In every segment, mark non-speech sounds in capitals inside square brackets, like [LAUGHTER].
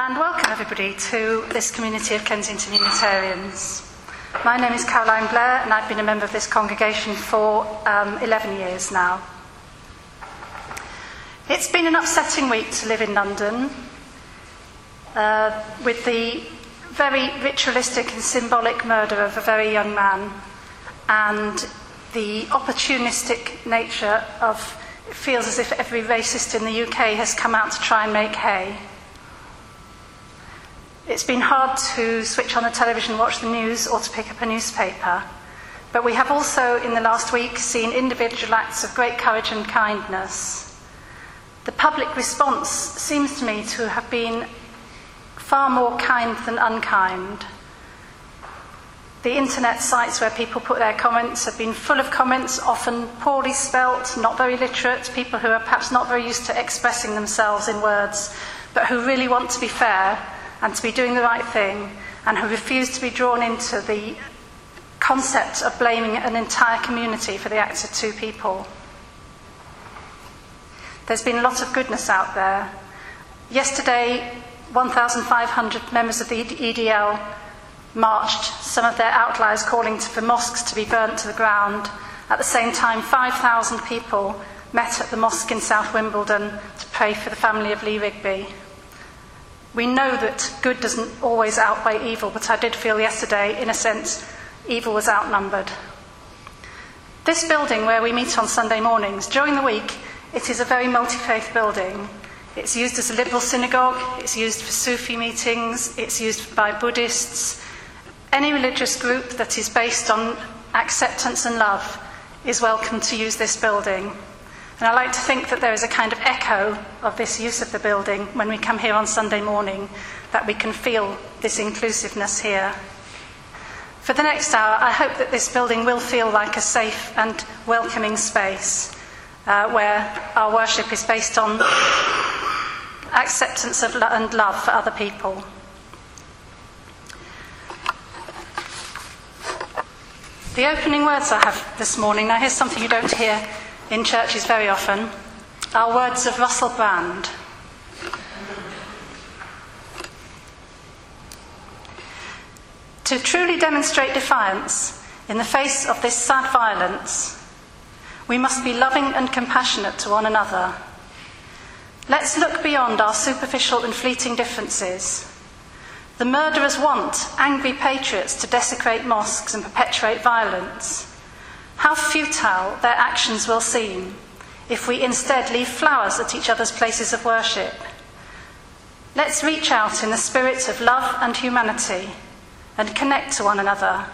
and welcome everybody to this community of Kensington Unitarians. My name is Caroline Blair, and I've been a member of this congregation for um, 11 years now. It's been an upsetting week to live in London uh, with the very ritualistic and symbolic murder of a very young man and the opportunistic nature of it feels as if every racist in the UK has come out to try and make hay. It's been hard to switch on the television, watch the news, or to pick up a newspaper. But we have also, in the last week, seen individual acts of great courage and kindness. The public response seems to me to have been far more kind than unkind. The internet sites where people put their comments have been full of comments, often poorly spelt, not very literate, people who are perhaps not very used to expressing themselves in words, but who really want to be fair and to be doing the right thing, and have refused to be drawn into the concept of blaming an entire community for the acts of two people. There's been a lot of goodness out there. Yesterday, 1,500 members of the EDL marched, some of their outliers calling for mosques to be burnt to the ground. At the same time, 5,000 people met at the mosque in South Wimbledon to pray for the family of Lee Rigby. We know that good doesn't always outweigh evil, but I did feel yesterday, in a sense, evil was outnumbered. This building where we meet on Sunday mornings, during the week, it is a very multi faith building. It's used as a liberal synagogue, it's used for Sufi meetings, it's used by Buddhists. Any religious group that is based on acceptance and love is welcome to use this building. And I like to think that there is a kind of echo of this use of the building when we come here on Sunday morning, that we can feel this inclusiveness here. For the next hour, I hope that this building will feel like a safe and welcoming space uh, where our worship is based on acceptance of lo- and love for other people. The opening words I have this morning, now here's something you don't hear in churches very often are words of Russell Brand. To truly demonstrate defiance in the face of this sad violence, we must be loving and compassionate to one another. Let's look beyond our superficial and fleeting differences. The murderers want angry patriots to desecrate mosques and perpetuate violence. How futile their actions will seem if we instead leave flowers at each other's places of worship. Let's reach out in the spirit of love and humanity and connect to one another.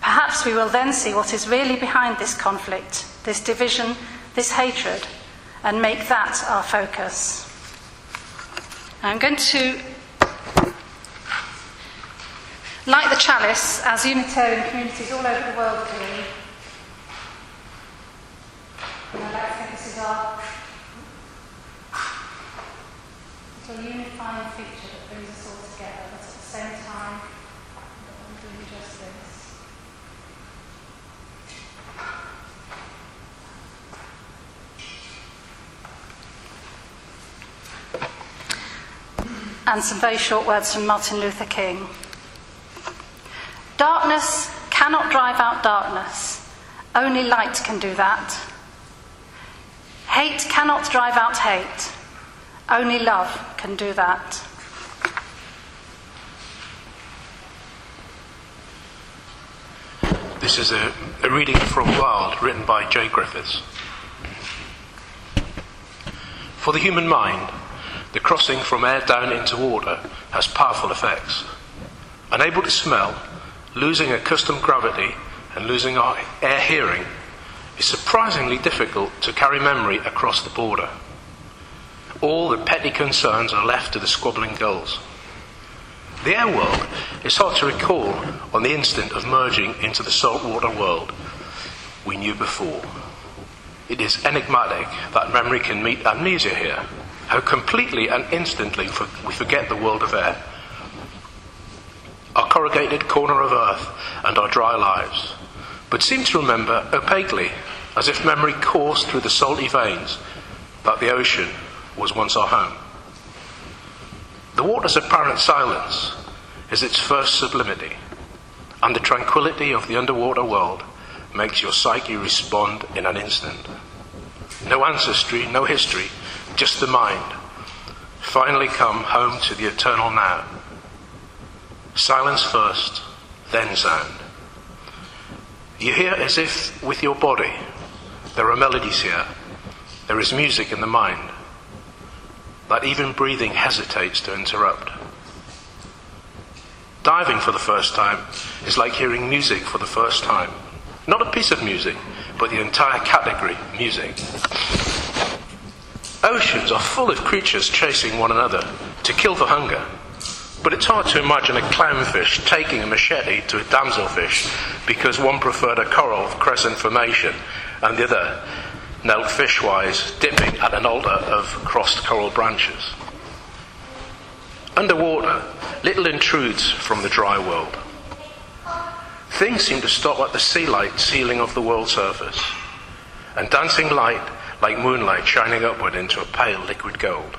Perhaps we will then see what is really behind this conflict, this division, this hatred, and make that our focus. I'm going to light the chalice as Unitarian communities all over the world do and I'd like to think this is our little unifying feature that brings us all together, but at the same time, I'm doing just this. And some very short words from Martin Luther King. Darkness cannot drive out darkness. Only light can do that. Hate cannot drive out hate. Only love can do that. This is a, a reading from Wild, written by Jay Griffiths. For the human mind, the crossing from air down into water has powerful effects. Unable to smell, losing accustomed gravity, and losing our air hearing, it's surprisingly difficult to carry memory across the border. All the petty concerns are left to the squabbling gulls. The air world is hard to recall on the instant of merging into the saltwater world we knew before. It is enigmatic that memory can meet amnesia here, how completely and instantly we forget the world of air, our corrugated corner of earth, and our dry lives, but seem to remember opaquely, as if memory coursed through the salty veins, that the ocean was once our home. The water's apparent silence is its first sublimity, and the tranquility of the underwater world makes your psyche respond in an instant. No ancestry, no history, just the mind. Finally come home to the eternal now. Silence first, then sound. You hear as if with your body. There are melodies here. There is music in the mind that even breathing hesitates to interrupt. Diving for the first time is like hearing music for the first time. Not a piece of music, but the entire category, music. Oceans are full of creatures chasing one another to kill for hunger. But it's hard to imagine a clownfish taking a machete to a damselfish because one preferred a coral crescent formation and the other knelt fishwise, dipping at an altar of crossed coral branches. Underwater, little intrudes from the dry world. Things seem to stop at the sea light ceiling of the world surface, and dancing light like moonlight shining upward into a pale liquid gold.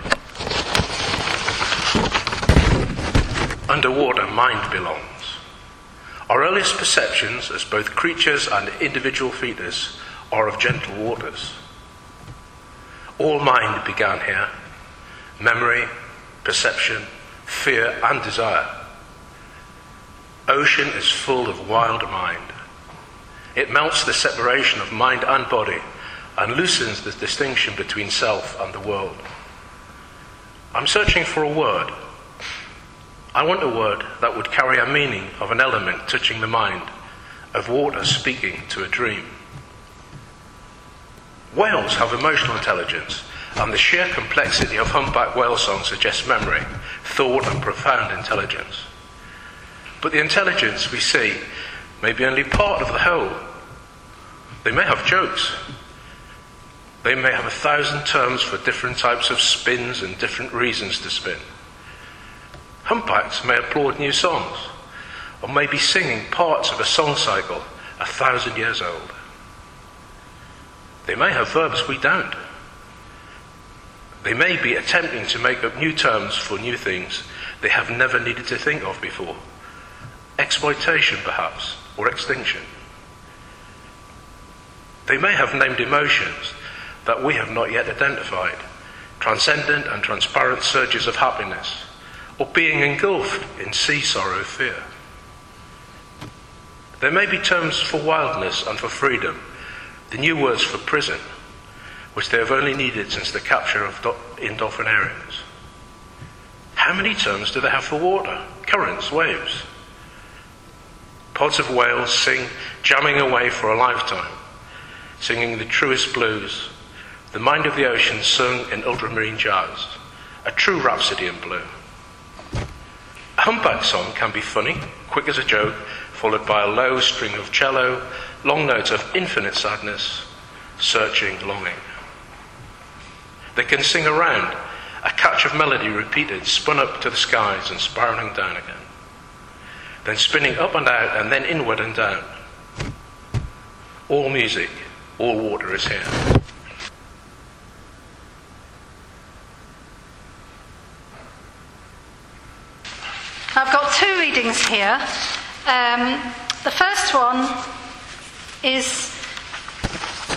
Underwater, mind belongs. Our earliest perceptions as both creatures and individual feeders are of gentle waters. All mind began here memory, perception, fear, and desire. Ocean is full of wild mind. It melts the separation of mind and body and loosens the distinction between self and the world. I'm searching for a word. I want a word that would carry a meaning of an element touching the mind, of water speaking to a dream. Whales have emotional intelligence, and the sheer complexity of humpback whale song suggests memory, thought, and profound intelligence. But the intelligence we see may be only part of the whole. They may have jokes. They may have a thousand terms for different types of spins and different reasons to spin. Humpbacks may applaud new songs, or may be singing parts of a song cycle a thousand years old. They may have verbs we don't. They may be attempting to make up new terms for new things they have never needed to think of before. Exploitation, perhaps, or extinction. They may have named emotions that we have not yet identified, transcendent and transparent surges of happiness, or being engulfed in sea sorrow fear. There may be terms for wildness and for freedom the new words for prison, which they have only needed since the capture of do- Indolphinarians. How many terms do they have for water? Currents, waves. Pods of whales sing, jamming away for a lifetime, singing the truest blues, the mind of the ocean sung in ultramarine jazz, a true rhapsody in blue. A humpback song can be funny, quick as a joke, followed by a low string of cello, long notes of infinite sadness, searching longing. They can sing around, a catch of melody repeated, spun up to the skies and spiraling down again. Then spinning up and out and then inward and down. All music, all water is here. I've got two readings here. Um, the first one is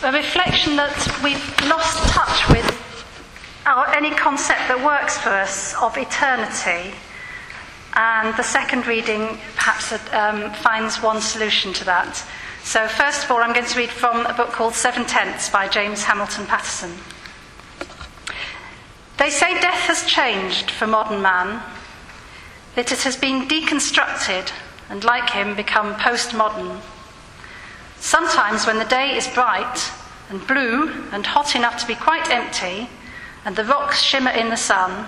a reflection that we've lost touch with our, any concept that works for us of eternity. And the second reading perhaps um, finds one solution to that. So, first of all, I'm going to read from a book called Seven Tenths by James Hamilton Paterson. They say death has changed for modern man, that it has been deconstructed and, like him, become postmodern. Sometimes, when the day is bright and blue and hot enough to be quite empty, and the rocks shimmer in the sun,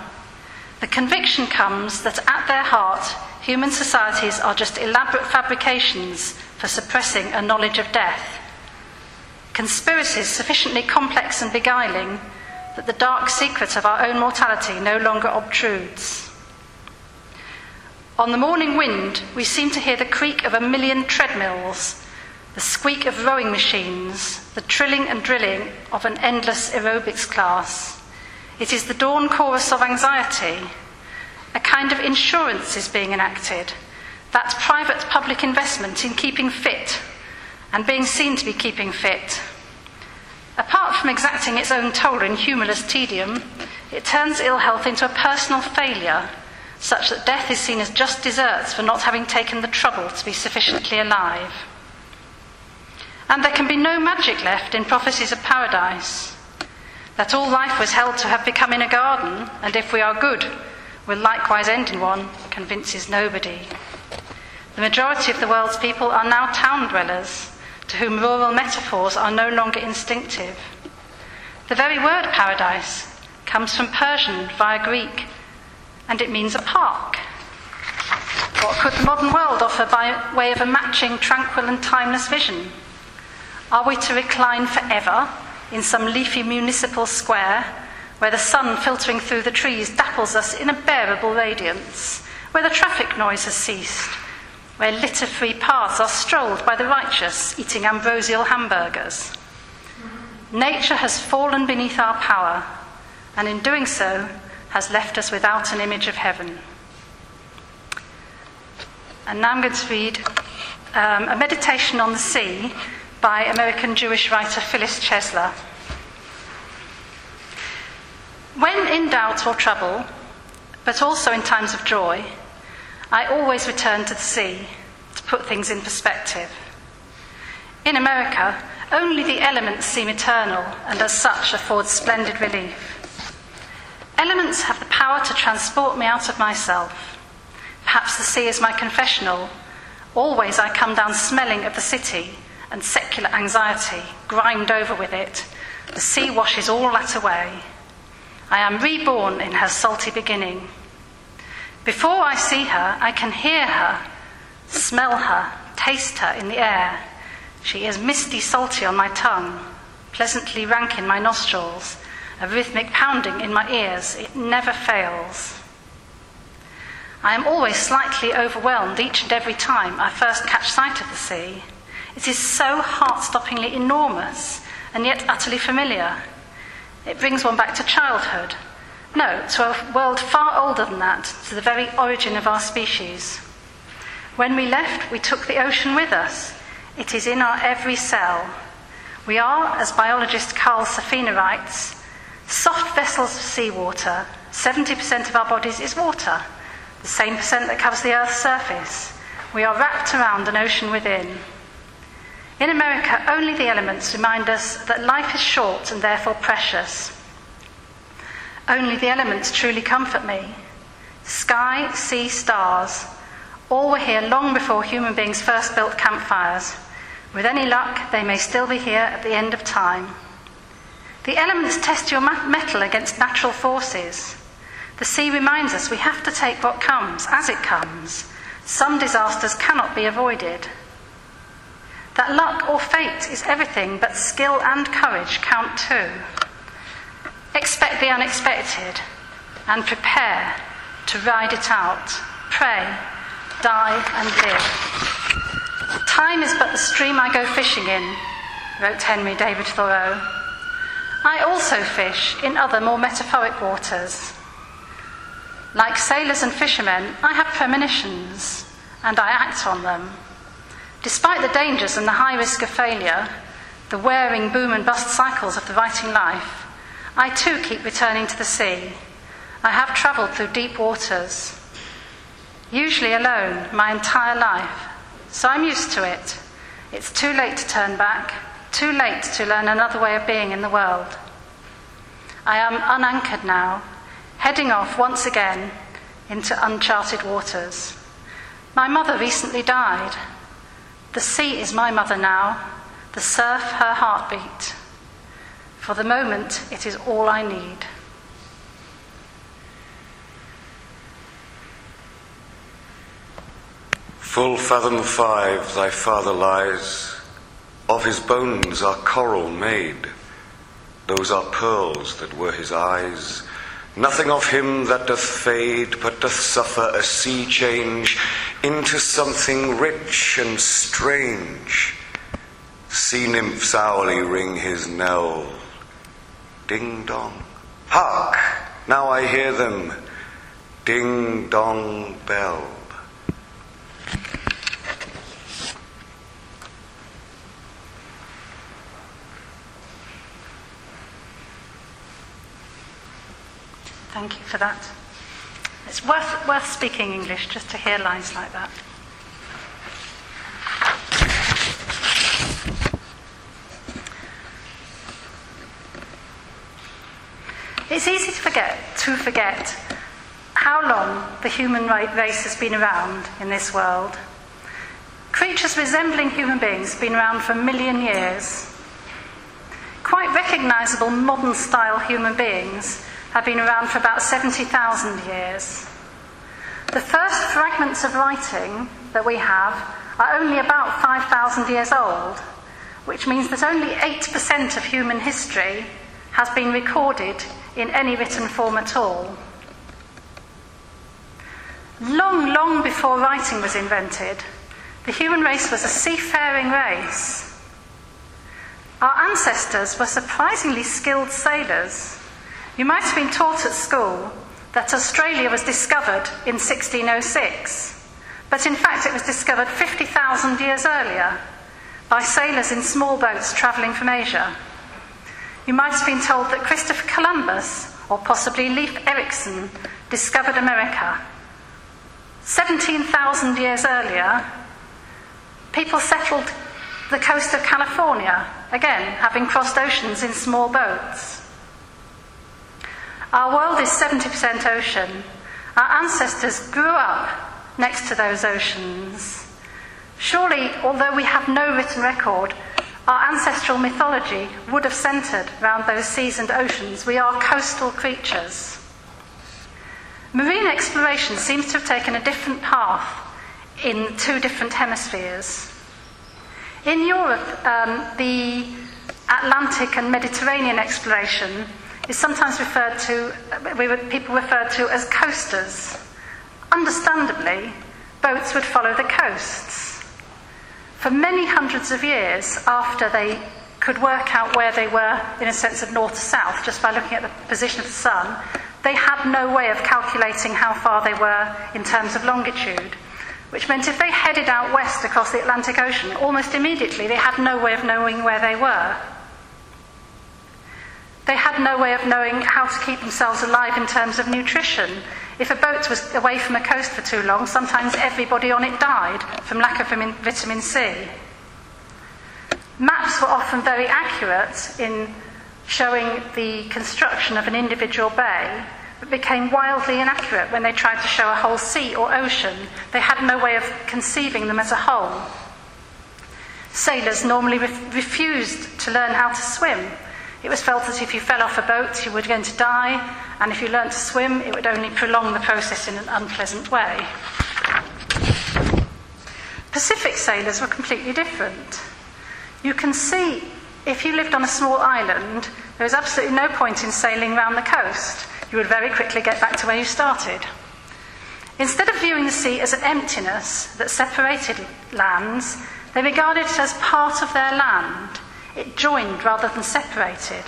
the conviction comes that at their heart, human societies are just elaborate fabrications for suppressing a knowledge of death. Conspiracies sufficiently complex and beguiling that the dark secret of our own mortality no longer obtrudes. On the morning wind, we seem to hear the creak of a million treadmills the squeak of rowing machines, the trilling and drilling of an endless aerobics class. It is the dawn chorus of anxiety. a kind of insurance is being enacted. that private public investment in keeping fit and being seen to be keeping fit. Apart from exacting its own toll in humorless tedium, it turns ill health into a personal failure, such that death is seen as just deserts for not having taken the trouble to be sufficiently alive. And there can be no magic left in prophecies of paradise. That all life was held to have become in a garden, and if we are good, will likewise end in one, convinces nobody. The majority of the world's people are now town dwellers, to whom rural metaphors are no longer instinctive. The very word paradise comes from Persian via Greek, and it means a park. What could the modern world offer by way of a matching, tranquil, and timeless vision? Are we to recline forever in some leafy municipal square where the sun filtering through the trees dapples us in a bearable radiance, where the traffic noise has ceased, where litter free paths are strolled by the righteous eating ambrosial hamburgers? Nature has fallen beneath our power, and in doing so, has left us without an image of heaven. And now I'm going to read um, a meditation on the sea by American Jewish writer Phyllis Chesler. When in doubt or trouble, but also in times of joy, I always return to the sea to put things in perspective. In America, only the elements seem eternal and as such afford splendid relief. Elements have the power to transport me out of myself. Perhaps the sea is my confessional. Always I come down smelling of the city and secular anxiety, grimed over with it. The sea washes all that away. I am reborn in her salty beginning. Before I see her, I can hear her, smell her, taste her in the air. She is misty salty on my tongue, pleasantly rank in my nostrils, a rhythmic pounding in my ears. It never fails. I am always slightly overwhelmed each and every time I first catch sight of the sea. It is so heart stoppingly enormous and yet utterly familiar. It brings one back to childhood. No, to a world far older than that, to the very origin of our species. When we left, we took the ocean with us. It is in our every cell. We are, as biologist Carl Safina writes, soft vessels of seawater. 70% of our bodies is water, the same percent that covers the Earth's surface. We are wrapped around an ocean within. In America, only the elements remind us that life is short and therefore precious. Only the elements truly comfort me. Sky, sea, stars, all were here long before human beings first built campfires. With any luck, they may still be here at the end of time. The elements test your mettle against natural forces. The sea reminds us we have to take what comes as it comes. Some disasters cannot be avoided. That luck or fate is everything, but skill and courage count too. Expect the unexpected and prepare to ride it out. Pray, die, and live. Time is but the stream I go fishing in, wrote Henry David Thoreau. I also fish in other more metaphoric waters. Like sailors and fishermen, I have premonitions and I act on them. Despite the dangers and the high risk of failure, the wearing boom and bust cycles of the writing life, I too keep returning to the sea. I have travelled through deep waters, usually alone, my entire life, so I'm used to it. It's too late to turn back, too late to learn another way of being in the world. I am unanchored now, heading off once again into uncharted waters. My mother recently died. The sea is my mother now, the surf her heartbeat. For the moment, it is all I need. Full fathom five thy father lies, of his bones are coral made. Those are pearls that were his eyes. Nothing of him that doth fade, but doth suffer a sea change into something rich and strange. Sea nymphs hourly ring his knell. Ding dong. Hark! Now I hear them. Ding dong bell. Thank you for that. It's worth, worth speaking English just to hear lines like that. It's easy to forget, to forget how long the human race has been around in this world. Creatures resembling human beings have been around for a million years. Quite recognizable modern style human beings have been around for about 70,000 years. The first fragments of writing that we have are only about 5,000 years old, which means that only 8% of human history has been recorded in any written form at all. Long, long before writing was invented, the human race was a seafaring race. Our ancestors were surprisingly skilled sailors. You might have been taught at school that Australia was discovered in 1606, but in fact it was discovered 50,000 years earlier by sailors in small boats travelling from Asia. You might have been told that Christopher Columbus, or possibly Leif Erikson, discovered America. 17,000 years earlier, people settled the coast of California, again, having crossed oceans in small boats. Our world is 70% ocean. Our ancestors grew up next to those oceans. Surely, although we have no written record, our ancestral mythology would have centred around those seas and oceans. We are coastal creatures. Marine exploration seems to have taken a different path in two different hemispheres. In Europe, um, the Atlantic and Mediterranean exploration is sometimes referred to, we people refer to as coasters. Understandably, boats would follow the coasts. For many hundreds of years after they could work out where they were in a sense of north to south just by looking at the position of the sun, they had no way of calculating how far they were in terms of longitude. Which meant if they headed out west across the Atlantic Ocean, almost immediately they had no way of knowing where they were. They had no way of knowing how to keep themselves alive in terms of nutrition if a boat was away from a coast for too long, sometimes everybody on it died from lack of vitamin C. Maps were often very accurate in showing the construction of an individual bay, but became wildly inaccurate when they tried to show a whole sea or ocean. They had no way of conceiving them as a whole. Sailors normally re- refused to learn how to swim it was felt that if you fell off a boat, you were going to die, and if you learnt to swim, it would only prolong the process in an unpleasant way. Pacific sailors were completely different. You can see, if you lived on a small island, there was absolutely no point in sailing round the coast. You would very quickly get back to where you started. Instead of viewing the sea as an emptiness that separated lands, they regarded it as part of their land joined rather than separated.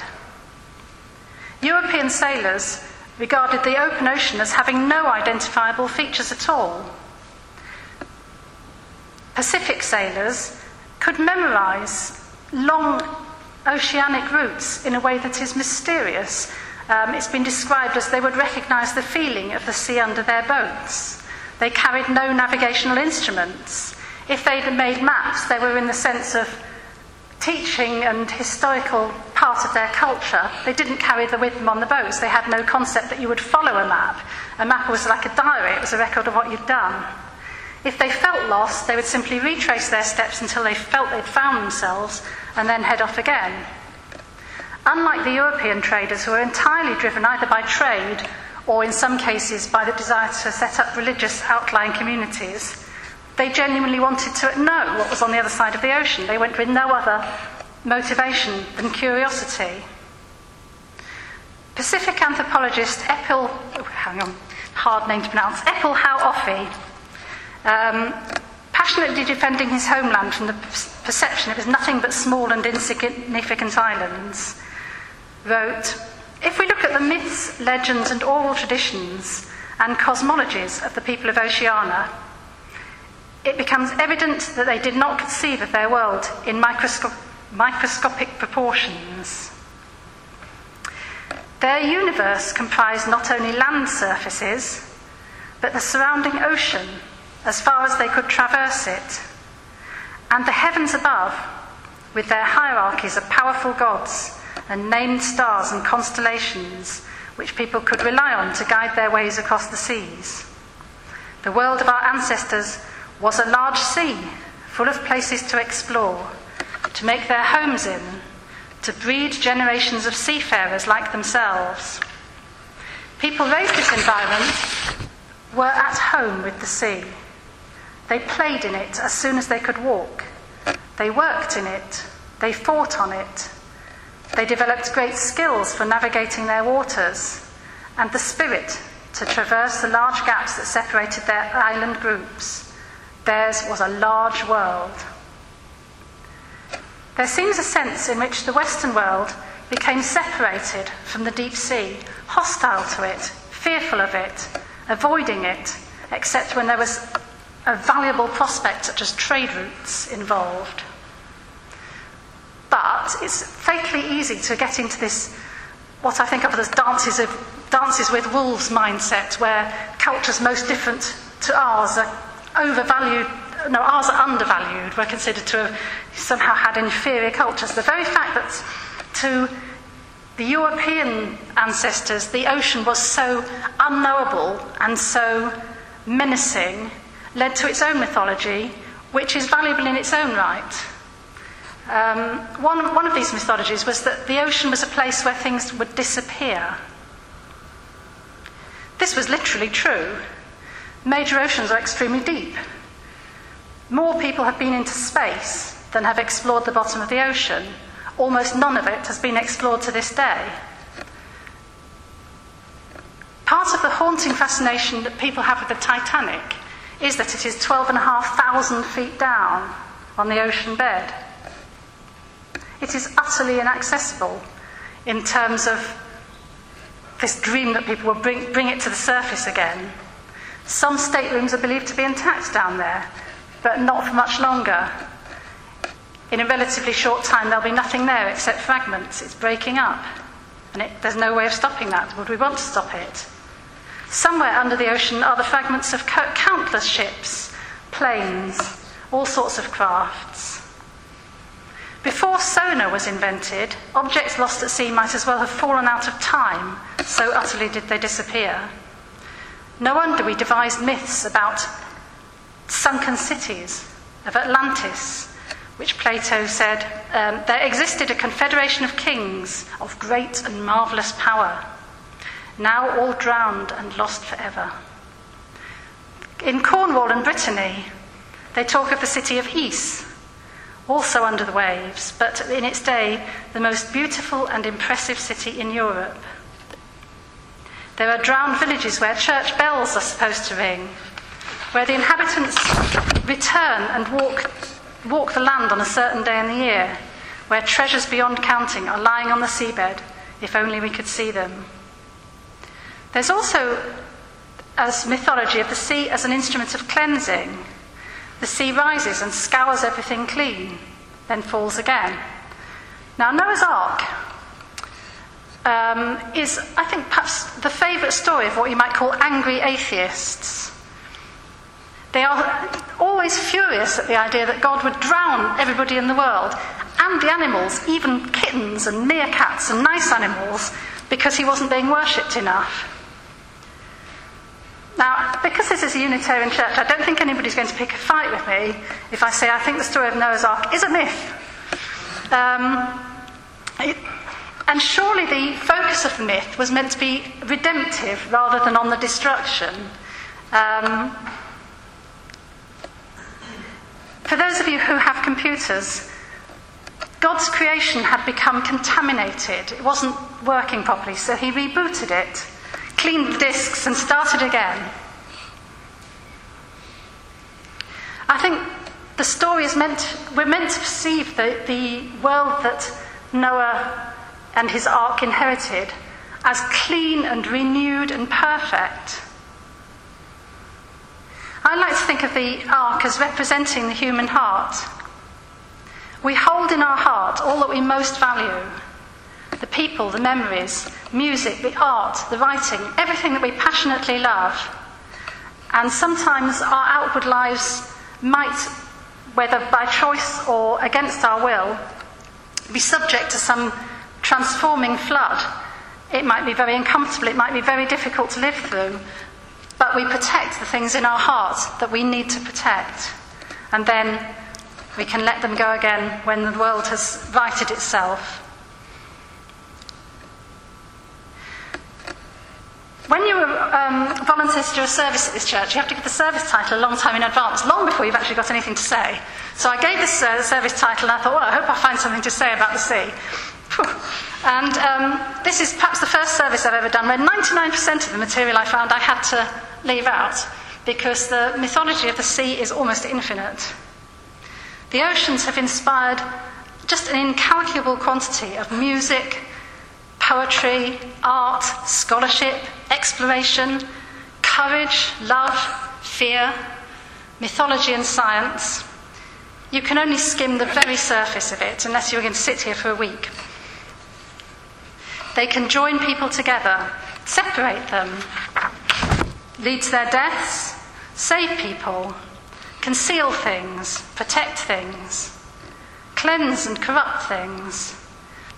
European sailors regarded the open ocean as having no identifiable features at all. Pacific sailors could memorize long oceanic routes in a way that is mysterious. Um, it's been described as they would recognize the feeling of the sea under their boats. They carried no navigational instruments. If they'd made maps, they were in the sense of teaching and historical part of their culture, they didn't carry them with them on the boats. They had no concept that you would follow a map. A map was like a diary, it was a record of what you'd done. If they felt lost, they would simply retrace their steps until they felt they'd found themselves and then head off again. Unlike the European traders, who were entirely driven either by trade or, in some cases, by the desire to set up religious outlying communities, they genuinely wanted to know what was on the other side of the ocean. They went with no other motivation than curiosity. Pacific anthropologist Epil, oh, hang on, hard name to pronounce, Epil Hau'ofa, um, passionately defending his homeland from the perception it was nothing but small and insignificant islands, wrote, If we look at the myths, legends, and oral traditions and cosmologies of the people of Oceania, it becomes evident that they did not conceive of their world in microsco- microscopic proportions. Their universe comprised not only land surfaces, but the surrounding ocean as far as they could traverse it, and the heavens above, with their hierarchies of powerful gods and named stars and constellations which people could rely on to guide their ways across the seas. The world of our ancestors was a large sea full of places to explore, to make their homes in, to breed generations of seafarers like themselves. People raised this environment were at home with the sea. They played in it as soon as they could walk. They worked in it. They fought on it. They developed great skills for navigating their waters and the spirit to traverse the large gaps that separated their island groups. Theirs was a large world. There seems a sense in which the Western world became separated from the deep sea, hostile to it, fearful of it, avoiding it, except when there was a valuable prospect such as trade routes involved. But it's fatally easy to get into this, what I think of as dances, of, dances with wolves mindset, where cultures most different to ours are overvalued no, ours are undervalued. We're considered to have somehow had inferior cultures. The very fact that to the European ancestors, the ocean was so unknowable and so menacing led to its own mythology, which is valuable in its own right. Um, one, one of these mythologies was that the ocean was a place where things would disappear. This was literally true. Major oceans are extremely deep. More people have been into space than have explored the bottom of the ocean. Almost none of it has been explored to this day. Part of the haunting fascination that people have with the Titanic is that it is 12,500 feet down on the ocean bed. It is utterly inaccessible in terms of this dream that people will bring, bring it to the surface again. Some staterooms are believed to be intact down there, but not for much longer. In a relatively short time, there'll be nothing there except fragments. It's breaking up. And it, there's no way of stopping that. Would we want to stop it? Somewhere under the ocean are the fragments of countless ships, planes, all sorts of crafts. Before sonar was invented, objects lost at sea might as well have fallen out of time, so utterly did they disappear. No wonder we devised myths about sunken cities of Atlantis, which Plato said um, there existed a confederation of kings of great and marvellous power, now all drowned and lost forever. In Cornwall and Brittany, they talk of the city of Ys, also under the waves, but in its day the most beautiful and impressive city in Europe. There are drowned villages where church bells are supposed to ring, where the inhabitants return and walk, walk the land on a certain day in the year, where treasures beyond counting are lying on the seabed, if only we could see them. There's also as mythology of the sea as an instrument of cleansing. The sea rises and scours everything clean, then falls again. Now, Noah's Ark um, is, I think, perhaps the favourite story of what you might call angry atheists. They are always furious at the idea that God would drown everybody in the world and the animals, even kittens and meerkats and nice animals, because he wasn't being worshipped enough. Now, because this is a Unitarian church, I don't think anybody's going to pick a fight with me if I say I think the story of Noah's Ark is a myth. Um, it, and surely the focus of the myth was meant to be redemptive rather than on the destruction. Um, for those of you who have computers, God's creation had become contaminated. It wasn't working properly, so he rebooted it, cleaned the disks, and started again. I think the story is meant, we're meant to perceive the, the world that Noah and his ark inherited as clean and renewed and perfect. I like to think of the ark as representing the human heart. We hold in our heart all that we most value the people, the memories, music, the art, the writing, everything that we passionately love. And sometimes our outward lives might, whether by choice or against our will, be subject to some transforming flood. It might be very uncomfortable, it might be very difficult to live through, but we protect the things in our heart that we need to protect. And then we can let them go again when the world has righted itself. When you um, volunteer to do a service at this church, you have to give the service title a long time in advance, long before you've actually got anything to say. So I gave this uh, service title and I thought, well, I hope I find something to say about the sea. [LAUGHS] And um, this is perhaps the first service I've ever done where 99% of the material I found I had to leave out because the mythology of the sea is almost infinite. The oceans have inspired just an incalculable quantity of music, poetry, art, scholarship, exploration, courage, love, fear, mythology, and science. You can only skim the very surface of it unless you're going to sit here for a week. They can join people together, separate them, lead to their deaths, save people, conceal things, protect things, cleanse and corrupt things.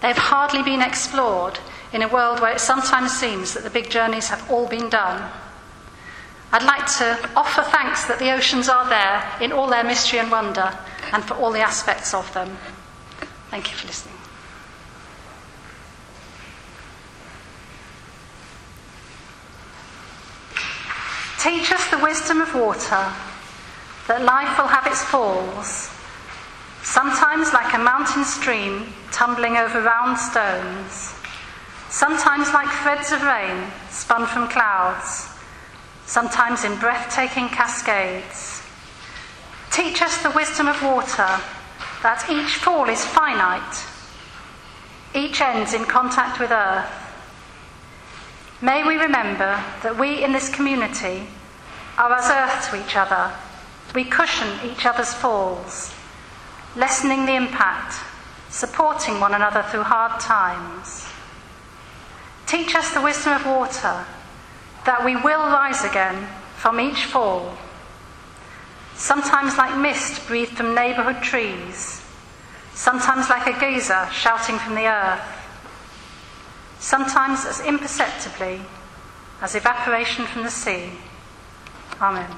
They've hardly been explored in a world where it sometimes seems that the big journeys have all been done. I'd like to offer thanks that the oceans are there in all their mystery and wonder and for all the aspects of them. Thank you for listening. Teach us the wisdom of water, that life will have its falls, sometimes like a mountain stream tumbling over round stones, sometimes like threads of rain spun from clouds, sometimes in breathtaking cascades. Teach us the wisdom of water, that each fall is finite, each ends in contact with earth. May we remember that we in this community are as earth to each other. We cushion each other's falls, lessening the impact, supporting one another through hard times. Teach us the wisdom of water, that we will rise again from each fall, sometimes like mist breathed from neighbourhood trees, sometimes like a geyser shouting from the earth sometimes as imperceptibly as evaporation from the sea. Amen.